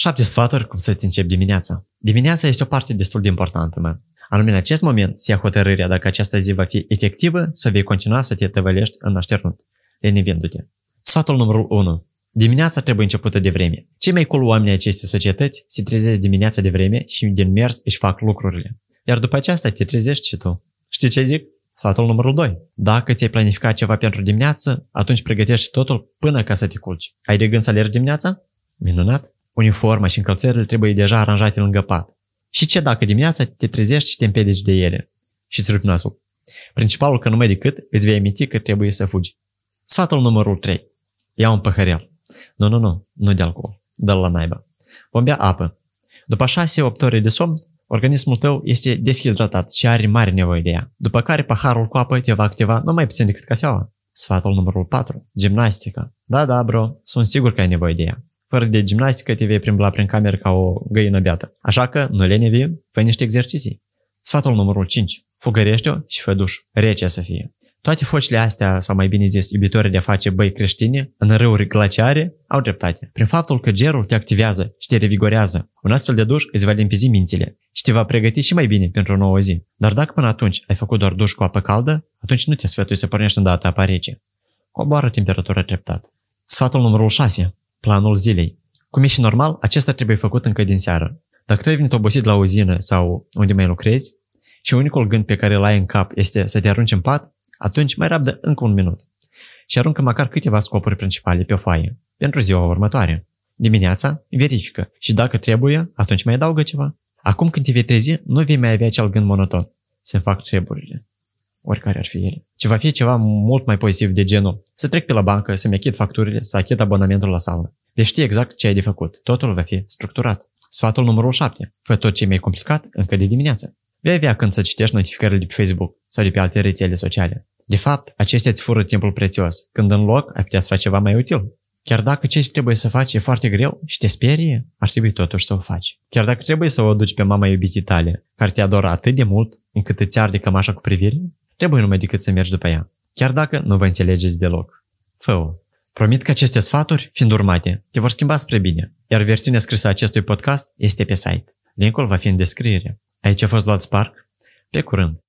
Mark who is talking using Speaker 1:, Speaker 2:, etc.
Speaker 1: Șapte sfaturi cum să-ți începi dimineața. Dimineața este o parte destul de importantă, mă. Anume, în acest moment se ia hotărârea dacă această zi va fi efectivă sau vei continua să te tăvălești în așternut, lenivindu-te. Sfatul numărul 1. Dimineața trebuie începută de vreme. Cei mai cool oameni acestei societăți se trezesc dimineața de vreme și din mers își fac lucrurile. Iar după aceasta te trezești și tu. Știi ce zic? Sfatul numărul 2. Dacă ți-ai planificat ceva pentru dimineață, atunci pregătești totul până ca să te culci. Ai de gând să alergi dimineața? Minunat! Uniforma și încălțările trebuie deja aranjate lângă pat. Și ce dacă dimineața te trezești și te împedici de ele? Și îți rupi nasul. Principalul că numai decât îți vei aminti că trebuie să fugi. Sfatul numărul 3. Ia un păhărel. Nu, nu, nu, nu de alcool. dă la naiba. Vom bea apă. După 6-8 ore de somn, organismul tău este deshidratat și are mare nevoie de ea. După care paharul cu apă te va activa nu mai puțin decât cafeaua. Sfatul numărul 4. Gimnastică. Da, da, bro, sunt sigur că ai nevoie de ea. Fără de gimnastică te vei primbla prin cameră ca o găină beată. Așa că, nu lenevi, fă niște exerciții. Sfatul numărul 5. Fugărește-o și fă duș. Rece să fie. Toate focile astea, sau mai bine zis, iubitorii de a face băi creștine, în râuri glaciare, au dreptate. Prin faptul că gerul te activează și te revigorează, un astfel de duș îți va limpizi mințile și te va pregăti și mai bine pentru o nouă zi. Dar dacă până atunci ai făcut doar duș cu apă caldă, atunci nu te sfătui să pornești îndată apa rece. Coboară temperatura treptat. Sfatul numărul 6. Planul zilei. Cum e și normal, acesta trebuie făcut încă din seară. Dacă tu ai venit obosit la uzină sau unde mai lucrezi și unicul gând pe care îl ai în cap este să te arunci în pat, atunci mai rabdă încă un minut și aruncă măcar câteva scopuri principale pe o foaie pentru ziua următoare. Dimineața, verifică și dacă trebuie, atunci mai adaugă ceva. Acum când te vei trezi, nu vei mai avea acel gând monoton. Se fac treburile. Oricare ar fi ele. Ce va fi ceva mult mai pozitiv de genul să trec pe la bancă, să-mi achit facturile, să achit abonamentul la sală. Vei ști exact ce ai de făcut. Totul va fi structurat. Sfatul numărul 7. Fă tot ce e mai complicat încă de dimineață. Vei avea când să citești notificările de pe Facebook sau de pe alte rețele sociale. De fapt, acestea îți fură timpul prețios, când în loc ai putea să faci ceva mai util. Chiar dacă ce trebuie să faci e foarte greu și te sperie, ar trebui totuși să o faci. Chiar dacă trebuie să o duci pe mama iubitii tale, care te adoră atât de mult încât îți arde cămașa cu privire, trebuie numai decât să mergi după ea. Chiar dacă nu vă înțelegeți deloc. fă Promit că aceste sfaturi, fiind urmate, te vor schimba spre bine, iar versiunea scrisă a acestui podcast este pe site. Linkul va fi în descriere. Aici a fost Vlad Spark. Pe curând!